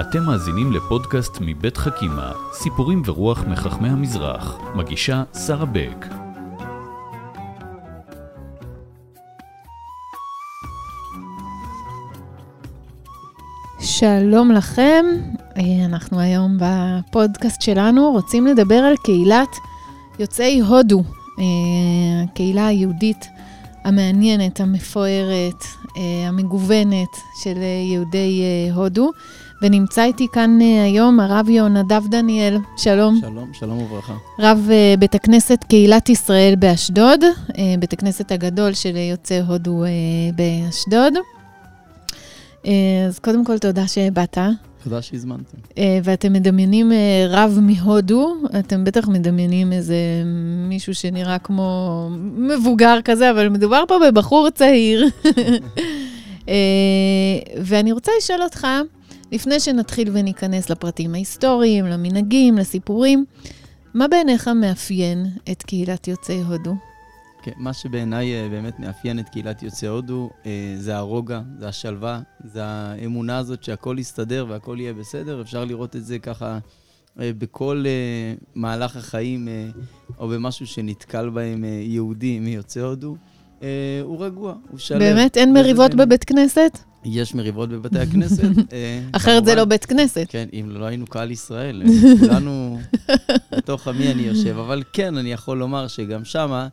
אתם מאזינים לפודקאסט מבית חכימה, סיפורים ורוח מחכמי המזרח. מגישה שרה בק. שלום לכם, אה, אנחנו היום בפודקאסט שלנו רוצים לדבר על קהילת יוצאי הודו, אה, הקהילה היהודית המעניינת, המפוארת, אה, המגוונת של יהודי הודו. ונמצא איתי כאן היום הרב יהונדב דניאל, שלום. שלום, שלום וברכה. רב בית הכנסת קהילת ישראל באשדוד, בית הכנסת הגדול של יוצאי הודו באשדוד. אז קודם כל, תודה שבאת. תודה שהזמנתם. ואתם מדמיינים רב מהודו, אתם בטח מדמיינים איזה מישהו שנראה כמו מבוגר כזה, אבל מדובר פה בבחור צעיר. ואני רוצה לשאול אותך, לפני שנתחיל וניכנס לפרטים ההיסטוריים, למנהגים, לסיפורים, מה בעיניך מאפיין את קהילת יוצאי הודו? כן, מה שבעיניי באמת מאפיין את קהילת יוצאי הודו, זה הרוגע, זה השלווה, זה האמונה הזאת שהכל יסתדר והכל יהיה בסדר. אפשר לראות את זה ככה בכל מהלך החיים, או במשהו שנתקל בהם יהודי מיוצאי הודו. הוא רגוע, הוא שלם. באמת? אין מריבות בבית כנסת? יש מריבות בבתי הכנסת. אחרת זה לא בית כנסת. כן, אם לא היינו קהל ישראל, כולנו בתוך עמי אני יושב. אבל כן, אני יכול לומר שגם שמה...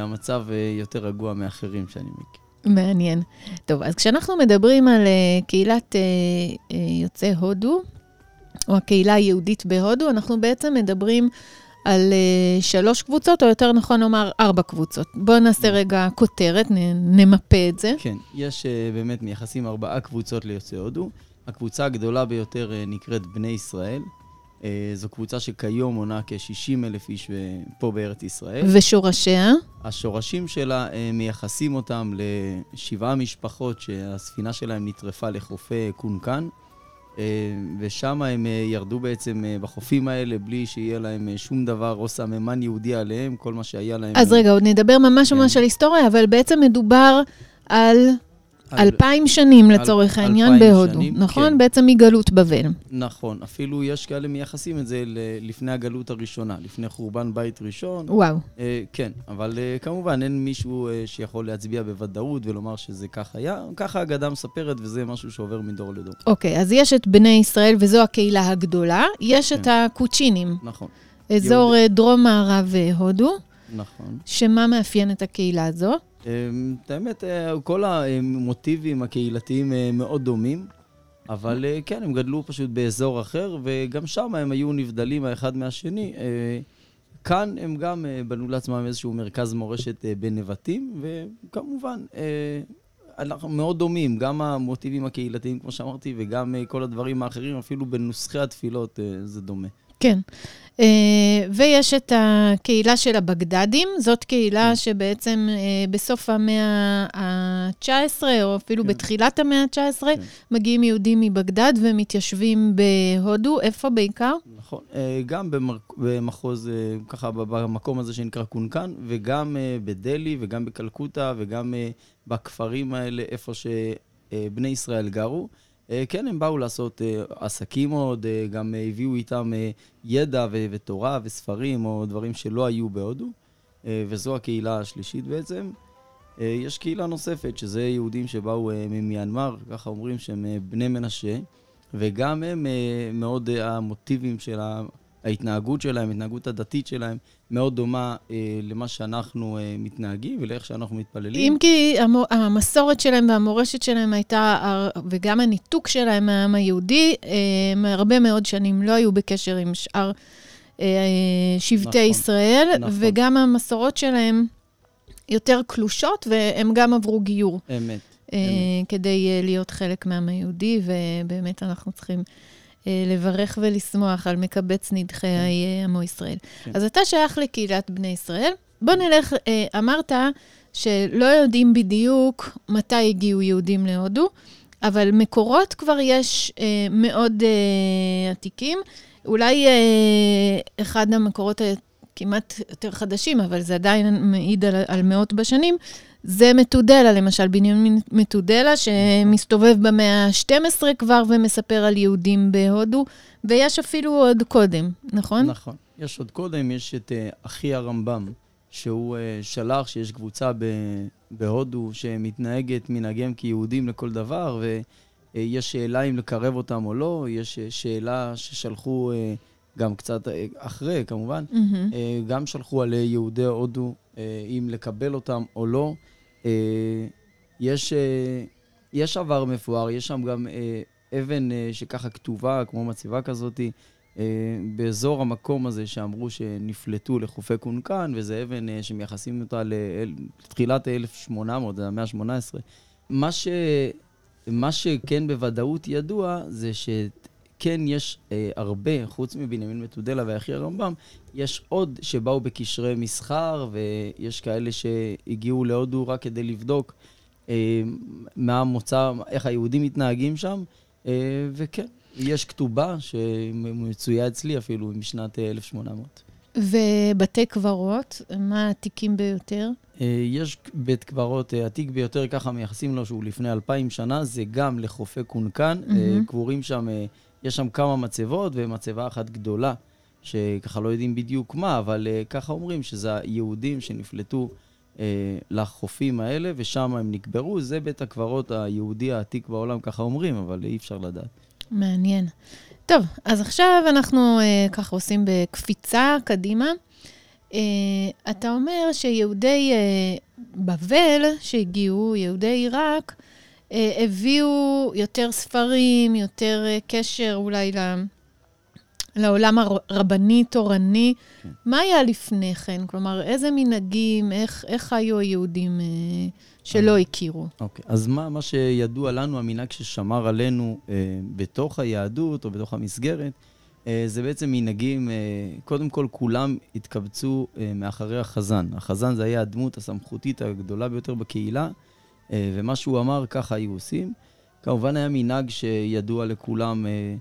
המצב יותר רגוע מאחרים שאני מכיר. מעניין. טוב, אז כשאנחנו מדברים על קהילת יוצאי הודו, או הקהילה היהודית בהודו, אנחנו בעצם מדברים על שלוש קבוצות, או יותר נכון לומר ארבע קבוצות. בואו נעשה רגע כותרת, נמפה את זה. כן, יש באמת מייחסים ארבעה קבוצות ליוצאי הודו. הקבוצה הגדולה ביותר נקראת בני ישראל. זו קבוצה שכיום מונה כ-60 אלף איש פה בארץ ישראל. ושורשיה? השורשים שלה, מייחסים אותם לשבעה משפחות שהספינה שלהם נטרפה לחופי קונקן, ושם הם ירדו בעצם בחופים האלה בלי שיהיה להם שום דבר או סממן יהודי עליהם, כל מה שהיה להם... אז רגע, עוד נדבר ממש ממש כן. על היסטוריה, אבל בעצם מדובר על... אלפיים שנים לצורך העניין בהודו, שנים, נכון? כן. בעצם מגלות בבל. נכון, אפילו יש כאלה מייחסים את זה לפני הגלות הראשונה, לפני חורבן בית ראשון. וואו. אה, כן, אבל אה, כמובן אין מישהו אה, שיכול להצביע בוודאות ולומר שזה כך היה. ככה האגדה מספרת וזה משהו שעובר מדור לדור. אוקיי, אז יש את בני ישראל וזו הקהילה הגדולה, יש כן. את הקוצ'ינים. נכון. אזור יהוד... דרום-מערב הודו. נכון. שמה מאפיין את הקהילה הזו? את האמת, כל המוטיבים הקהילתיים מאוד דומים, אבל כן, הם גדלו פשוט באזור אחר, וגם שם הם היו נבדלים האחד מהשני. כאן הם גם בנו לעצמם איזשהו מרכז מורשת בנבטים, וכמובן, אנחנו מאוד דומים, גם המוטיבים הקהילתיים, כמו שאמרתי, וגם כל הדברים האחרים, אפילו בנוסחי התפילות זה דומה. כן. Uh, ויש את הקהילה של הבגדדים, זאת קהילה כן. שבעצם uh, בסוף המאה ה-19, או אפילו כן. בתחילת המאה ה-19, כן. מגיעים יהודים מבגדד ומתיישבים בהודו. איפה בעיקר? נכון, uh, גם במחוז, uh, ככה במקום הזה שנקרא קונקן, וגם uh, בדלי, וגם בקלקוטה, וגם uh, בכפרים האלה, איפה שבני ישראל גרו. כן, הם באו לעשות עסקים עוד, גם הביאו איתם ידע ותורה וספרים, או דברים שלא היו בהודו, וזו הקהילה השלישית בעצם. יש קהילה נוספת, שזה יהודים שבאו ממיינמר, ככה אומרים שהם בני מנשה, וגם הם מאוד המוטיבים של ההתנהגות שלהם, ההתנהגות הדתית שלהם, מאוד דומה אה, למה שאנחנו אה, מתנהגים ולאיך שאנחנו מתפללים. אם כי המסורת שלהם והמורשת שלהם הייתה, וגם הניתוק שלהם מהעם היהודי, אה, הרבה מאוד שנים לא היו בקשר עם שאר אה, שבטי נכון, ישראל, נכון. וגם המסורות שלהם יותר קלושות, והם גם עברו גיור. אמת. אה, אמת. כדי אה, להיות חלק מהעם היהודי, ובאמת אנחנו צריכים... לברך ולשמוח על מקבץ נדחי כן. עמו ישראל. כן. אז אתה שייך לקהילת בני ישראל. בוא נלך, אמרת שלא יודעים בדיוק מתי הגיעו יהודים להודו, אבל מקורות כבר יש מאוד עתיקים. אולי אחד המקורות כמעט יותר חדשים, אבל זה עדיין מעיד על, על מאות בשנים, זה מתודלה, למשל, בנימין מתודלה, שמסתובב במאה ה-12 כבר ומספר על יהודים בהודו, ויש אפילו עוד קודם, נכון? נכון. יש עוד קודם, יש את uh, אחי הרמב"ם, שהוא uh, שלח שיש קבוצה ב- בהודו שמתנהגת מנהגיהם כיהודים לכל דבר, ויש uh, שאלה אם לקרב אותם או לא, יש uh, שאלה ששלחו uh, גם קצת אחרי, כמובן, Mm-hmm. גם שלחו על יהודי הודו, אם לקבל אותם או לא. Uh, יש, uh, יש עבר מפואר, יש שם גם uh, אבן שככה כתובה, כמו מצבה כזאתי, באזור המקום הזה שאמרו שנפלטו לחופי קונקן, וזה אבן שמייחסים אותה לתחילת 1800, זה המאה ה-18. מה. מה שכן בוודאות ידוע זה שכן יש uh, הרבה, חוץ מבנימין מתודלה ואחי הרמב"ם, יש עוד שבאו בקשרי מסחר, ויש כאלה שהגיעו להודו רק כדי לבדוק אה, מה המוצא, איך היהודים מתנהגים שם, אה, וכן, יש כתובה שמצויה אצלי אפילו משנת אה, 1800. ובתי קברות, מה העתיקים ביותר? אה, יש בית קברות אה, עתיק ביותר, ככה מייחסים לו שהוא לפני אלפיים שנה, זה גם לחופי קונקן. אה, מהמם. קבורים שם, אה, יש שם כמה מצבות, ומצבה אחת גדולה, שככה לא יודעים בדיוק מה, אבל אה, ככה אומרים שזה היהודים שנפלטו אה, לחופים האלה, ושם הם נקברו. זה בית הקברות היהודי העתיק בעולם, ככה אומרים, אבל אי אפשר לדעת. מעניין. טוב, אז עכשיו אנחנו אה, ככה עושים בקפיצה קדימה. אה, אתה אומר שיהודי אה, בבל שהגיעו, יהודי עיראק, הביאו יותר ספרים, יותר אה, קשר אולי ל... לעולם הרבני-תורני. כן. מה היה לפני כן? כלומר, איזה מנהגים, איך, איך חיו היהודים אה, שלא הכירו? אוקיי, אז מה, מה שידוע לנו, המנהג ששמר עלינו אה, בתוך היהדות או בתוך המסגרת, אה, זה בעצם מנהגים, אה, קודם כל כולם התקבצו אה, מאחרי החזן. החזן זה היה הדמות הסמכותית הגדולה ביותר בקהילה, אה, ומה שהוא אמר, ככה היו עושים. כמובן היה מנהג שידוע לכולם, אה,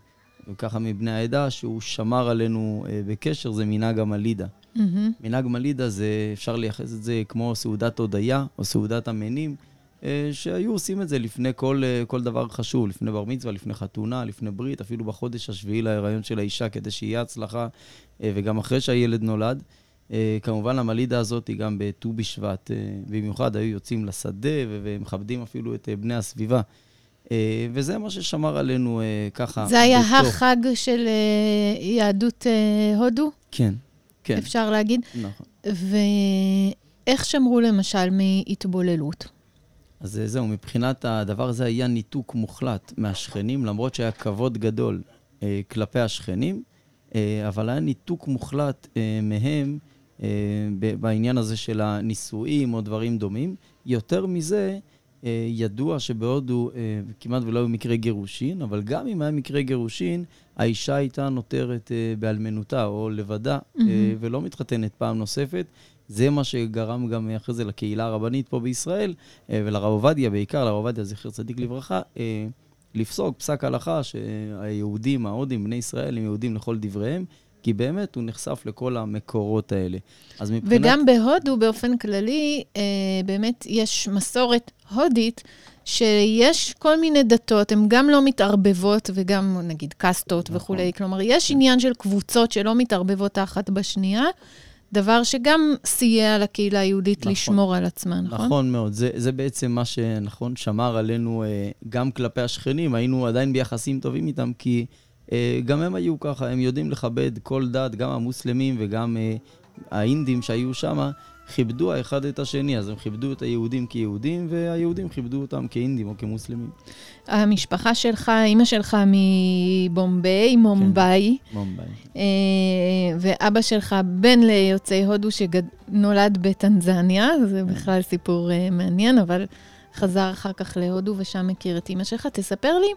וככה מבני העדה, שהוא שמר עלינו אה, בקשר, זה מנהג המלידה. מהמם. מנהג מלידה זה, אפשר לייחס את זה כמו סעודת הודיה או סעודת המנים, אה, שהיו עושים את זה לפני כל, אה, כל דבר חשוב, לפני בר מצווה, לפני חתונה, לפני ברית, אפילו בחודש השביעי להיריון של האישה, כדי שיהיה הצלחה, אה, וגם אחרי שהילד נולד. אה, כמובן, המלידה הזאת היא גם בט"ו בשבט, אה, במיוחד היו יוצאים לשדה ומכבדים אפילו את אה, בני הסביבה. וזה מה ששמר עלינו ככה. זה היה בתוך- החג של יהדות הודו, כן, כן, אפשר להגיד. נכון. ואיך שמרו למשל מהתבוללות? אז זהו, מבחינת הדבר הזה היה ניתוק מוחלט מהשכנים, למרות שהיה כבוד גדול כלפי השכנים, אבל היה ניתוק מוחלט מהם בעניין הזה של הנישואים או דברים דומים. יותר מזה, אה, ידוע שבהודו אה, כמעט ולא היו מקרי גירושין, אבל גם אם היה מקרה גירושין, האישה הייתה נותרת אה, באלמנותה או לבדה, אה, מהמם. ולא מתחתנת פעם נוספת. זה מה שגרם גם אחרי זה לקהילה הרבנית פה בישראל, אה, ולרב עובדיה בעיקר, לרב עובדיה זכר צדיק לברכה, אה, לפסוק פסק הלכה שהיהודים, ההודים, בני ישראל, הם יהודים לכל דבריהם, כי באמת הוא נחשף לכל המקורות האלה. אז מבחינת... וגם בהודו, באופן כללי, אה, באמת יש מסורת הודית, שיש כל מיני דתות, הן גם לא מתערבבות, וגם נגיד קאסטות נכון. וכולי. כלומר, יש עניין של קבוצות שלא מתערבבות האחת בשנייה, דבר שגם סייע לקהילה היהודית נכון. לשמור על עצמה, נכון? נכון מאוד, זה, זה בעצם מה שנכון, שמר עלינו אה, גם כלפי השכנים, היינו עדיין ביחסים טובים איתם, כי גם הם היו ככה, הם יודעים לכבד כל דת, גם המוסלמים וגם אה, האינדים שהיו שם, כיבדו האחד את השני, אז הם כיבדו את היהודים כיהודים, והיהודים כיבדו אותם כאינדים או כמוסלמים. המשפחה שלך, אימא שלך מבומביי, מומבאי, מומביי. אה, ואבא שלך בן ליוצאי הודו שנולד בטנזניה, זה בכלל סיפור אה, מעניין, אבל חזר אחר כך להודו ושם הכיר את אימא שלך. תספר לי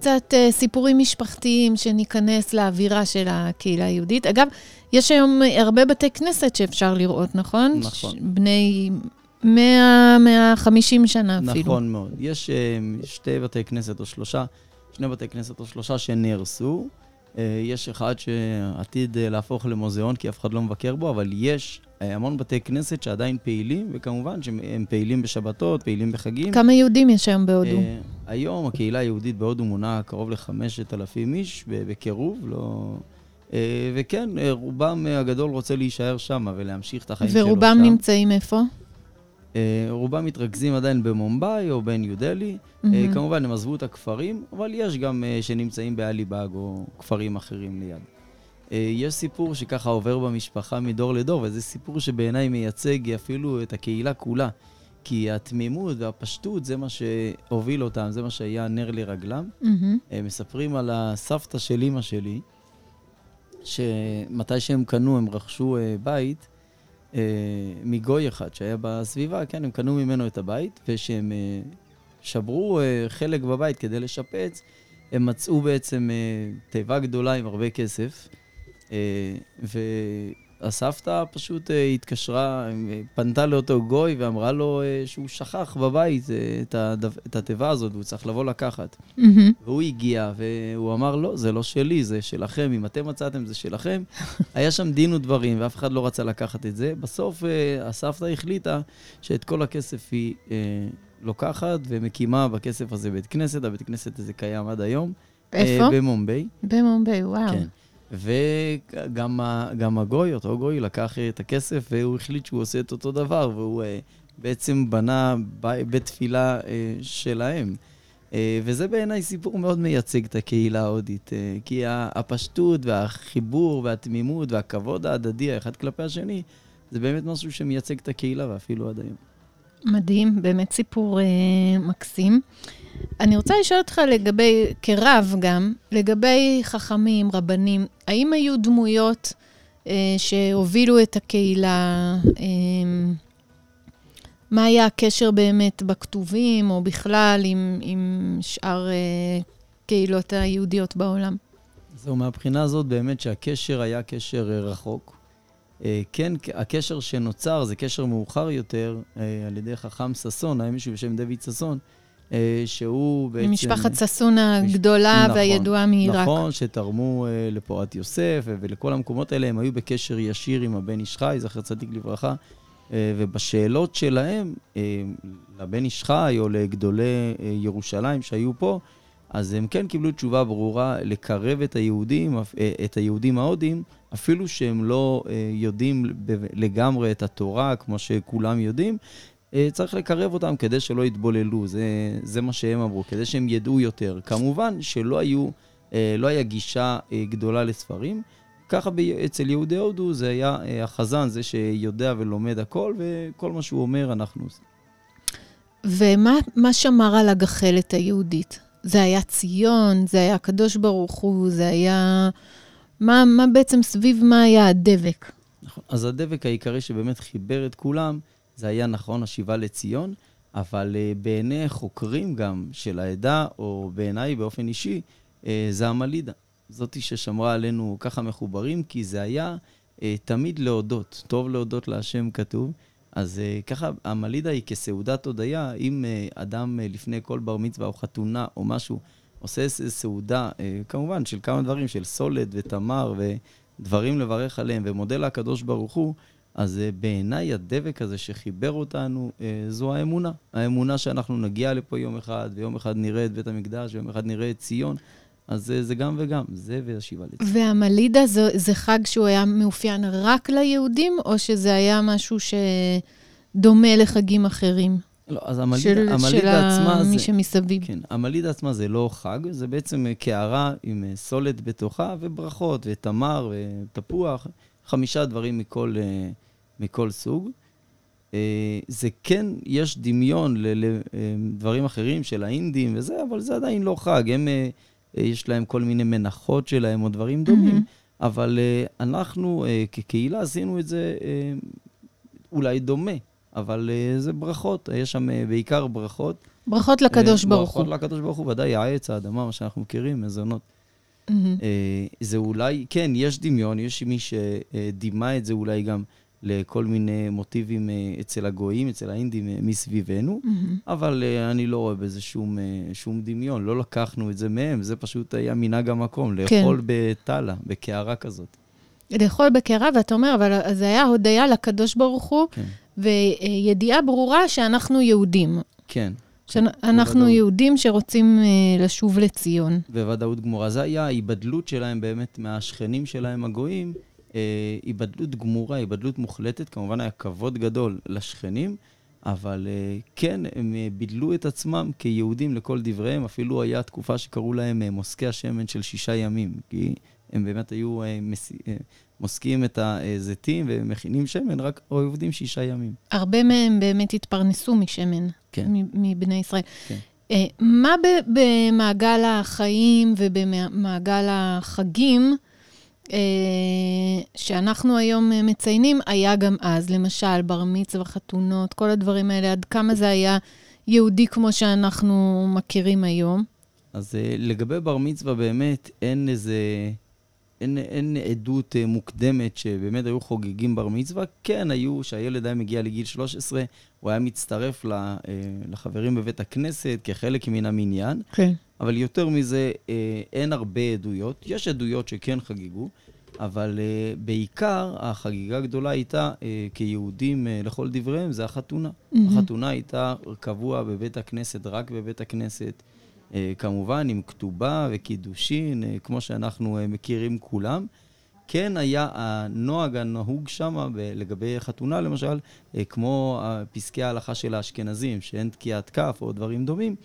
קצת אה, סיפורים משפחתיים, שניכנס לאווירה של הקהילה היהודית. אגב, יש היום הרבה בתי כנסת שאפשר לראות, נכון? נכון. ש- בני 100, 150 שנה אפילו. נכון מאוד. יש אה, שתי בתי כנסת או שלושה, שני בתי כנסת או שלושה שנהרסו. אה, יש אחד שעתיד אה, להפוך למוזיאון, כי אף אחד לא מבקר בו, אבל יש המון בתי כנסת שעדיין פעילים, וכמובן שהם פעילים בשבתות, פעילים בחגים. כמה יהודים יש היום בהודו? אה, היום הקהילה היהודית בהודו מונה קרוב לחמשת אלפים איש בקירוב, לא... אה, וכן, רובם הגדול רוצה להישאר שם ולהמשיך את החיים שלו שם. ורובם נמצאים איפה? רובם מתרכזים עדיין במומבאי או בניו דלי. Mm-hmm. כמובן, הם עזבו את הכפרים, אבל יש גם שנמצאים באליבאג או כפרים אחרים ליד. אה, יש סיפור שככה עובר במשפחה מדור לדור, וזה סיפור שבעיניי מייצג אפילו את הקהילה כולה. כי התמימות והפשטות זה מה שהוביל אותם, זה מה שהיה נר לרגלם. Mm-hmm. הם מספרים על הסבתא של אימא שלי, שמתי שהם קנו, הם רכשו uh, בית uh, מגוי אחד שהיה בסביבה, כן, הם קנו ממנו את הבית, ושהם שברו חלק בבית כדי לשפץ, הם מצאו בעצם תיבה גדולה עם הרבה כסף. אה, והסבתא פשוט אה, התקשרה, אה, פנתה לאותו גוי ואמרה לו שהוא שכח בבית את התיבה הזאת והוא צריך לבוא לקחת. Mm-hmm. והוא הגיע והוא אמר, לא, זה לא שלי, זה שלכם, אם אתם מצאתם זה שלכם. היה שם דין ודברים ואף אחד לא רצה לקחת את זה. בסוף הסבתא החליטה שאת כל הכסף היא לוקחת ומקימה בכסף הזה בית כנסת, הבית כנסת הזה קיים עד היום. איפה? במומביי. במומביי, וואו. כן. וגם הגוי, אותו גוי, לקח את הכסף והוא החליט שהוא עושה את אותו דבר, והוא uh, בעצם בנה בית תפילה uh, שלהם. Uh, וזה בעיניי סיפור מאוד מייצג את הקהילה ההודית, כי הפשטות והחיבור והתמימות והכבוד ההדדי האחד כלפי השני, זה באמת משהו שמייצג את הקהילה ואפילו עד היום. מדהים, באמת סיפור uh, מקסים. אני רוצה לשאול אותך לגבי, כרב גם, לגבי חכמים, רבנים, האם היו דמויות אה, שהובילו את הקהילה? אה, מה היה הקשר באמת בכתובים, או בכלל עם, עם שאר אה, קהילות היהודיות בעולם? זהו, מהבחינה הזאת באמת שהקשר היה קשר אה, רחוק. אה, כן, הקשר שנוצר זה קשר מאוחר יותר אה, על ידי חכם ששון, היה מישהו בשם דוד ששון, אה, שהוא בעצם... משפחת ששון הגדולה. נכון, והידועה מעיראק. נכון, שתרמו לפורת יוסף ולכל המקומות האלה, הם היו בקשר ישיר עם הבן איש חי, זכר צדיק לברכה. ובשאלות שלהם, לבן איש חי או לגדולי ירושלים שהיו פה, אז הם כן קיבלו תשובה ברורה לקרב את היהודים, את היהודים ההודים, אפילו שהם לא יודעים לגמרי את התורה, כמו שכולם יודעים, אה, צריך לקרב אותם כדי שלא יתבוללו, זה, זה מה שהם אמרו, כדי שהם ידעו יותר. כמובן שלא היו, אה, לא היה גישה אה, גדולה לספרים. ככה אצל יהודי הודו זה היה החזן, זה שיודע ולומד הכל, וכל מה שהוא אומר אנחנו עושים. ומה שמר על הגחלת היהודית? זה היה ציון, זה היה הקדוש ברוך הוא, זה היה... מה, מה בעצם סביב מה היה הדבק? נכון, אז הדבק העיקרי שבאמת חיבר את כולם, זה היה נכון השיבה לציון, אבל uh, בעיני חוקרים גם של העדה, או בעיניי באופן אישי, uh, זה המלידה. זאתי ששמרה עלינו ככה מחוברים, כי זה היה uh, תמיד להודות. טוב להודות להשם כתוב. אז uh, ככה, המלידה היא כסעודת הודיה, אם uh, אדם uh, לפני כל בר מצווה או חתונה או משהו, עושה איזו סעודה, כמובן, של כמה דברים, של סולת ותמר ודברים לברך עליהם, ומודה לקדוש ברוך הוא, אז בעיניי הדבק הזה שחיבר אותנו, זו האמונה. האמונה שאנחנו נגיע לפה יום אחד, ויום אחד נראה את בית המקדש, ויום אחד נראה את ציון. אז uh, זה גם וגם, זה והשיבה לציון. והמלידה זה, זה חג שהוא היה מאופיין רק ליהודים, או שזה היה משהו שדומה לחגים אחרים? לא, אז המלידה, של, המלידה של עצמה זה... מי שמסביב. כן, המלידה עצמה זה לא חג, זה בעצם קערה עם סולת בתוכה, וברכות, ותמר, ותפוח, חמישה דברים מכל... Uh, מכל סוג. אה, זה כן, יש דמיון לדברים אחרים של האינדים וזה, אבל זה עדיין לא חג. הם, אה, יש להם כל מיני מנחות שלהם או דברים דומים, mm-hmm. אבל אה, אנחנו כקהילה עשינו את זה אולי דומה, אבל זה ברכות, יש שם בעיקר ברכות. ברכות לקדוש ברוך הוא. ברכות לקדוש ברוך הוא, ודאי העץ, האדמה, מה שאנחנו מכירים, מזונות. Mm-hmm. זה אולי, כן, יש דמיון, יש מי שדימה את זה אולי גם לכל מיני מוטיבים אה, אצל הגויים, אצל האינדים אה, מסביבנו, mm-hmm. אבל אה, אני לא רואה בזה שום, שום דמיון, לא לקחנו את זה מהם, זה פשוט היה מנהג המקום, כן. לאכול כן. בטלה, בקערה כזאת. לאכול בקערה, ואתה אומר, אבל זה היה הודיה לקדוש ברוך הוא, כן. וידיעה ברורה שאנחנו יהודים. כן. שאנחנו בוודאות. יהודים שרוצים אה, לשוב לציון. בוודאות גמורה. זה היה ההיבדלות שלהם באמת מהשכנים שלהם הגויים, אה, היבדלות גמורה, היבדלות מוחלטת. כמובן היה כבוד גדול לשכנים, אבל אה, כן, הם אה, בידלו את עצמם כיהודים לכל דבריהם. אפילו היה תקופה שקראו להם אה, מוסקי השמן של שישה ימים, כי הם באמת היו אה, מס... אה, מוסקים את הזיתים ומכינים שמן, רק עובדים שישה ימים. הרבה מהם באמת התפרנסו משמן, כן. מבני ישראל. כן. אה, מה במעגל החיים ובמעגל החגים שאנחנו היום אה, מציינים, היה גם אז, למשל, בר מצווה, חתונות, כל הדברים האלה, עד כמה זה היה יהודי כמו שאנחנו מכירים היום? אז אה, לגבי בר מצווה, באמת אין איזה... אין, אין עדות אה, מוקדמת שבאמת היו חוגגים בר מצווה. כן, היו, שהילד היה מגיע לגיל 13, הוא היה מצטרף אה, לחברים בבית הכנסת כחלק מן המניין, כן. אבל יותר מזה, אה, אין הרבה עדויות. יש עדויות שכן חגגו, אבל בעיקר החגיגה הגדולה הייתה, כיהודים לכל דבריהם, זה החתונה. מהמם. החתונה הייתה קבוע בבית הכנסת, רק בבית הכנסת. אה, כמובן, עם כתובה וקידושין, אה, כמו שאנחנו אה, מכירים כולם. כן היה הנוהג הנהוג שם, לגבי חתונה למשל, כמו פסקי ההלכה של האשכנזים, שאין תקיעת כף או דברים דומים,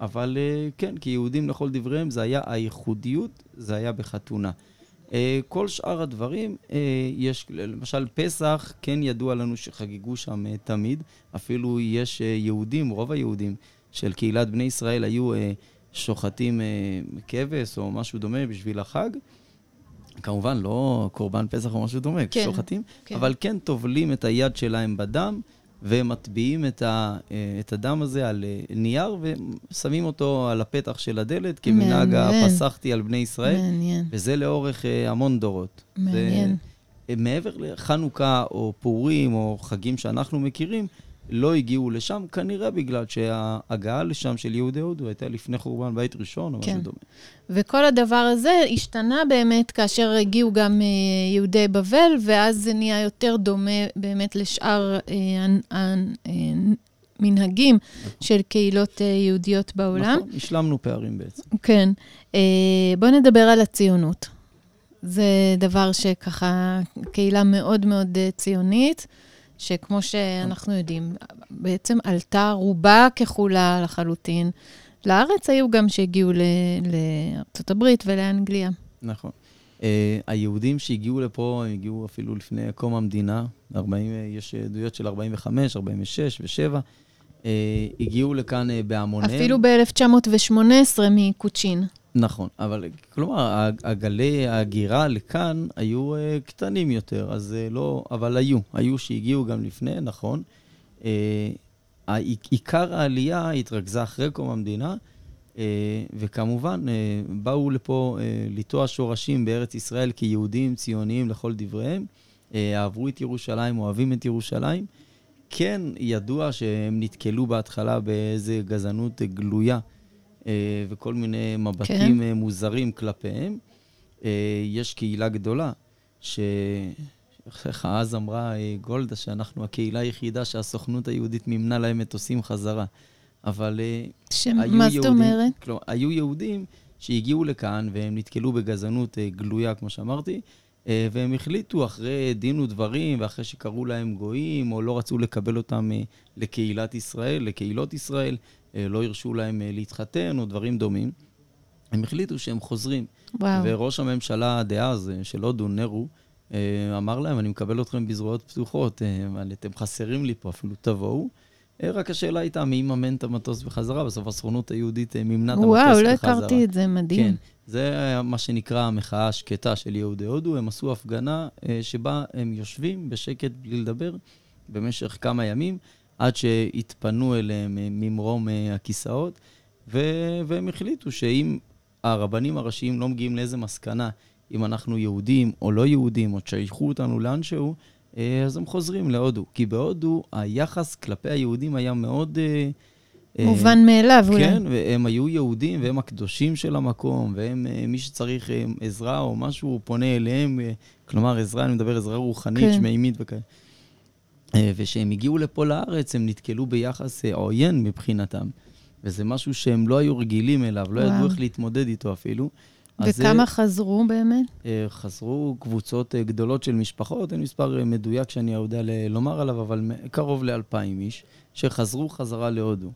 אבל כן, כיהודים לכל דבריהם, זה היה הייחודיות, זה היה בחתונה. כל שאר הדברים, יש, למשל פסח, כן ידוע לנו שחגגו שם תמיד, אפילו יש יהודים, רוב היהודים של קהילת בני ישראל היו אה, שוחטים אה, כבש או משהו דומה בשביל החג. כמובן, לא קורבן פסח או משהו דומה, כן, שוחטים, כן. אבל כן טובלים את היד שלהם בדם, ומטביעים את, ה, אה, את הדם הזה על אה, נייר, ושמים אותו על הפתח של הדלת, כמנהג. הפסחתי על בני ישראל, מעניין, וזה לאורך אה, המון דורות. מעניין. זה, אה, מעבר לחנוכה או פורים או חגים שאנחנו מכירים, לא הגיעו לשם, כנראה בגלל שההגעה לשם של יהודי הודו הייתה לפני חורבן בית ראשון או כן. משהו דומה. וכל הדבר הזה השתנה באמת כאשר הגיעו גם אה, יהודי בבל, ואז זה נהיה יותר דומה באמת לשאר אה, הנ- המנהגים של קהילות אה, יהודיות בעולם. נכון, השלמנו פערים בעצם. כן. אה, בואו נדבר על הציונות. זה דבר שככה, קהילה מאוד מאוד אה, ציונית, שכמו שאנחנו יודעים, בעצם עלתה רובה ככולה לחלוטין. לארץ היו גם שהגיעו לארצות הברית ולאנגליה. נכון. Uh, היהודים שהגיעו לפה, הם הגיעו אפילו לפני קום המדינה, 40, אה, יש עדויות של 45, 46 ו-7, uh, הגיעו לכאן uh, בהמוניהם. אפילו ב-1918 מקוצ'ין. נכון, אבל כלומר, הגלי ההגירה לכאן היו uh, קטנים יותר, אז uh, לא, אבל היו, היו שהגיעו גם לפני, נכון. Uh, עיקר העלייה התרכזה אחרי קום המדינה, uh, וכמובן, uh, באו לפה uh, לטוע שורשים בארץ ישראל כיהודים ציוניים לכל דבריהם, uh, אהבו את ירושלים, אוהבים את ירושלים. כן, ידוע שהם נתקלו בהתחלה באיזה גזענות גלויה. אה, וכל מיני מבטים כן. כן. מוזרים כלפיהם. אה, יש קהילה גדולה, ש... איך אז אמרה אה, גולדה, שאנחנו הקהילה היחידה שהסוכנות היהודית מימנה להם מטוסים חזרה. אבל אה, שמה היו זאת יהודים, אומרת? כלומר, היו יהודים שהגיעו לכאן והם נתקלו בגזענות אה, גלויה, כמו שאמרתי, אה, והם החליטו אחרי דין ודברים ואחרי שקראו להם גויים, או לא רצו לקבל אותם אה, לקהילת ישראל, לקהילות ישראל, אה, לא הרשו להם אה, להתחתן או דברים דומים, הם החליטו שהם חוזרים. וואו. וראש הממשלה דאז אה, של הודו, נרו, אה, אמר להם, אני מקבל אתכם בזרועות פתוחות, אה, אתם חסרים לי פה, אפילו תבואו. אה, רק השאלה הייתה מי יממן את המטוס בחזרה, בסוף הסוכנות היהודית אה, מימנה את המטוס בחזרה. וואו, לא הכרתי את זה, מדהים. כן, זה מה שנקרא המחאה השקטה של יהודי הודו. הם עשו הפגנה אה, שבה הם יושבים בשקט בלי לדבר במשך כמה ימים, עד שהתפנו אליהם אה, ממרום אה, הכיסאות, ו- והם החליטו שאם הרבנים הראשיים לא מגיעים לאיזה מסקנה, אם אנחנו יהודים או לא יהודים, או תשייכו אותנו לאנשהו, אה, אז הם חוזרים להודו. כי בהודו היחס כלפי היהודים היה מאוד... אה, מובן מאליו אולי. כן, והם היו יהודים, והם הקדושים של המקום, והם, מי שצריך עזרה או משהו, הוא פונה אליהם, כלומר, עזרה, אני מדבר עזרה רוחנית, כן. שמימית וכאלה. וכשהם הגיעו לפה לארץ, הם נתקלו ביחס עוין מבחינתם. וזה משהו שהם לא היו רגילים אליו, לא וואו. ידעו איך להתמודד איתו אפילו. וכמה זה, חזרו באמת? אה, חזרו קבוצות אה, גדולות של משפחות, אין מספר אה, מדויק שאני יודע לומר עליו, אבל קרוב לאלפיים איש, שחזרו חזרה להודו.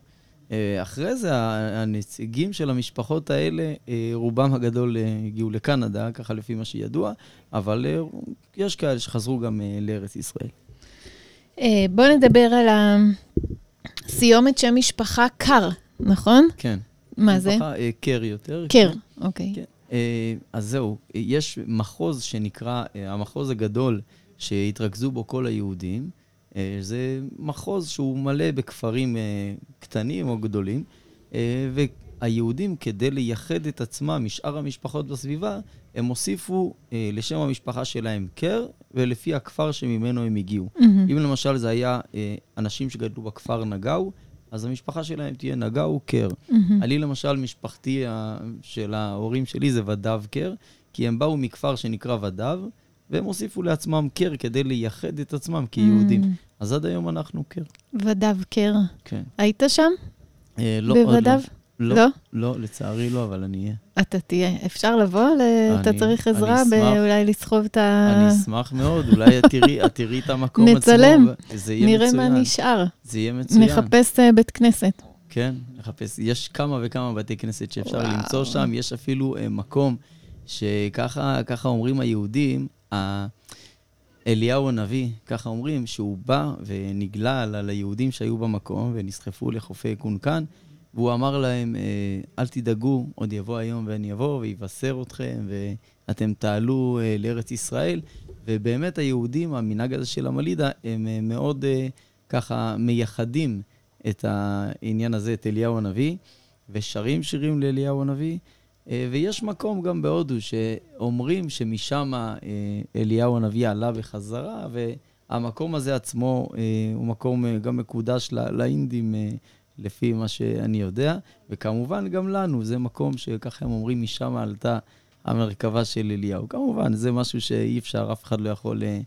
אחרי זה, הנציגים של המשפחות האלה, רובם הגדול הגיעו לקנדה, ככה לפי מה שידוע, אבל יש כאלה שחזרו גם לארץ ישראל. בואו נדבר על הסיומת שם משפחה קר, נכון? כן. מה זה? משפחה קר יותר. קר, כן. אוקיי. כן. אה, אז זהו, יש מחוז שנקרא, אה, המחוז הגדול שהתרכזו בו כל היהודים. אה, זה מחוז שהוא מלא בכפרים קטנים או גדולים, והיהודים, כדי לייחד את עצמם משאר המשפחות בסביבה, הם הוסיפו לשם המשפחה שלהם קר, ולפי הכפר שממנו הם הגיעו. Mm-hmm. אם למשל זה היה אנשים שגדלו בכפר נגאו, אז המשפחה שלהם תהיה נגאו קר. Mm-hmm. אני למשל, משפחתי של ההורים שלי זה ודב קר, כי הם באו מכפר שנקרא ודב, והם הוסיפו לעצמם קר כדי לייחד את עצמם כיהודים. Mm-hmm. אז עד היום אנחנו קר. ודב קר. כן. היית שם? אה, לא, עוד לא. לא? לא, לא, לצערי לא, אבל אני אהיה. אתה תהיה. אפשר לבוא? אתה צריך עזרה אולי לסחוב את ה... אני אשמח מאוד, אולי את תראי את המקום עצמו. נצלם, נראה מה נשאר. זה יהיה מצוין. נחפש אה, בית כנסת. כן, נחפש. יש כמה וכמה בתי כנסת שאפשר וואו. למצוא שם. יש אפילו uh, מקום שככה אומרים היהודים, אליהו הנביא, ככה אומרים, שהוא בא ונגלה על היהודים שהיו במקום ונסחפו לחופי קונקן. והוא אמר להם, אה, אל תדאגו, עוד יבוא היום ואני אבוא ויבשר אתכם, ואתם תעלו אה, לארץ ישראל. ובאמת היהודים, המנהג הזה של המלידה, הם אה, מאוד ככה מייחדים את העניין הזה, את אליהו הנביא, ושרים שירים לאליהו הנביא. ויש מקום גם בהודו שאומרים שמשם אליהו הנביא עלה בחזרה, והמקום הזה עצמו הוא מקום גם מקודש לאינדים לפי מה שאני יודע, וכמובן גם לנו, זה מקום שככה הם אומרים, משם עלתה המרכבה של אליהו. כמובן, זה משהו שאי אפשר, אף אחד לא יכול uh,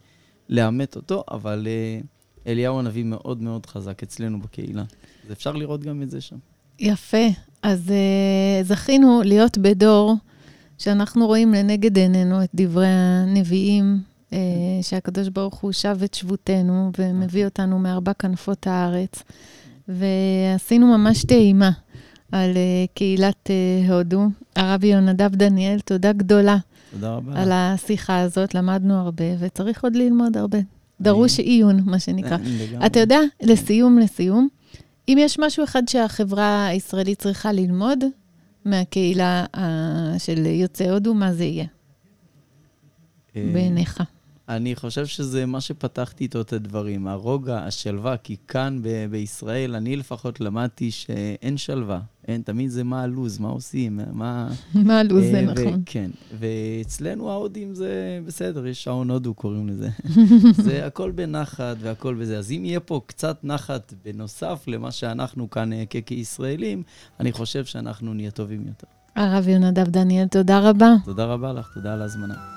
לאמת אותו, אבל uh, אליהו הנביא מאוד מאוד חזק אצלנו בקהילה. אז אפשר לראות גם את זה שם. יפה. אז uh, זכינו להיות בדור שאנחנו רואים לנגד עינינו את דברי הנביאים, uh, שהקדוש ברוך הוא שב את שבותנו ומביא אותנו מארבע כנפות הארץ. ועשינו ממש טעימה על uh, קהילת uh, הודו. הרבי יונדב דניאל, תודה גדולה. תודה רבה. על השיחה הזאת, למדנו הרבה, וצריך עוד ללמוד הרבה. דרוש עיון, מה שנקרא. אתה יודע, לסיום, לסיום, אם יש משהו אחד שהחברה הישראלית צריכה ללמוד מהקהילה של יוצאי הודו, מה זה יהיה? בעיניך. אני חושב שזה מה שפתחתי איתו את הדברים, הרוגע, השלווה, כי כאן ב- בישראל, אני לפחות למדתי שאין שלווה. אין, תמיד זה מה הלו"ז, מה עושים, מה... מה הלו"ז, זה אה, נכון. כן, ואצלנו ההודים זה בסדר, יש שעון הודו קוראים לזה. זה הכל בנחת והכל בזה. אז אם יהיה פה קצת נחת בנוסף למה שאנחנו כאן אה, כישראלים, אני חושב שאנחנו נהיה טובים יותר. הרב יונדב דניאל, תודה רבה. תודה רבה לך, תודה על ההזמנה.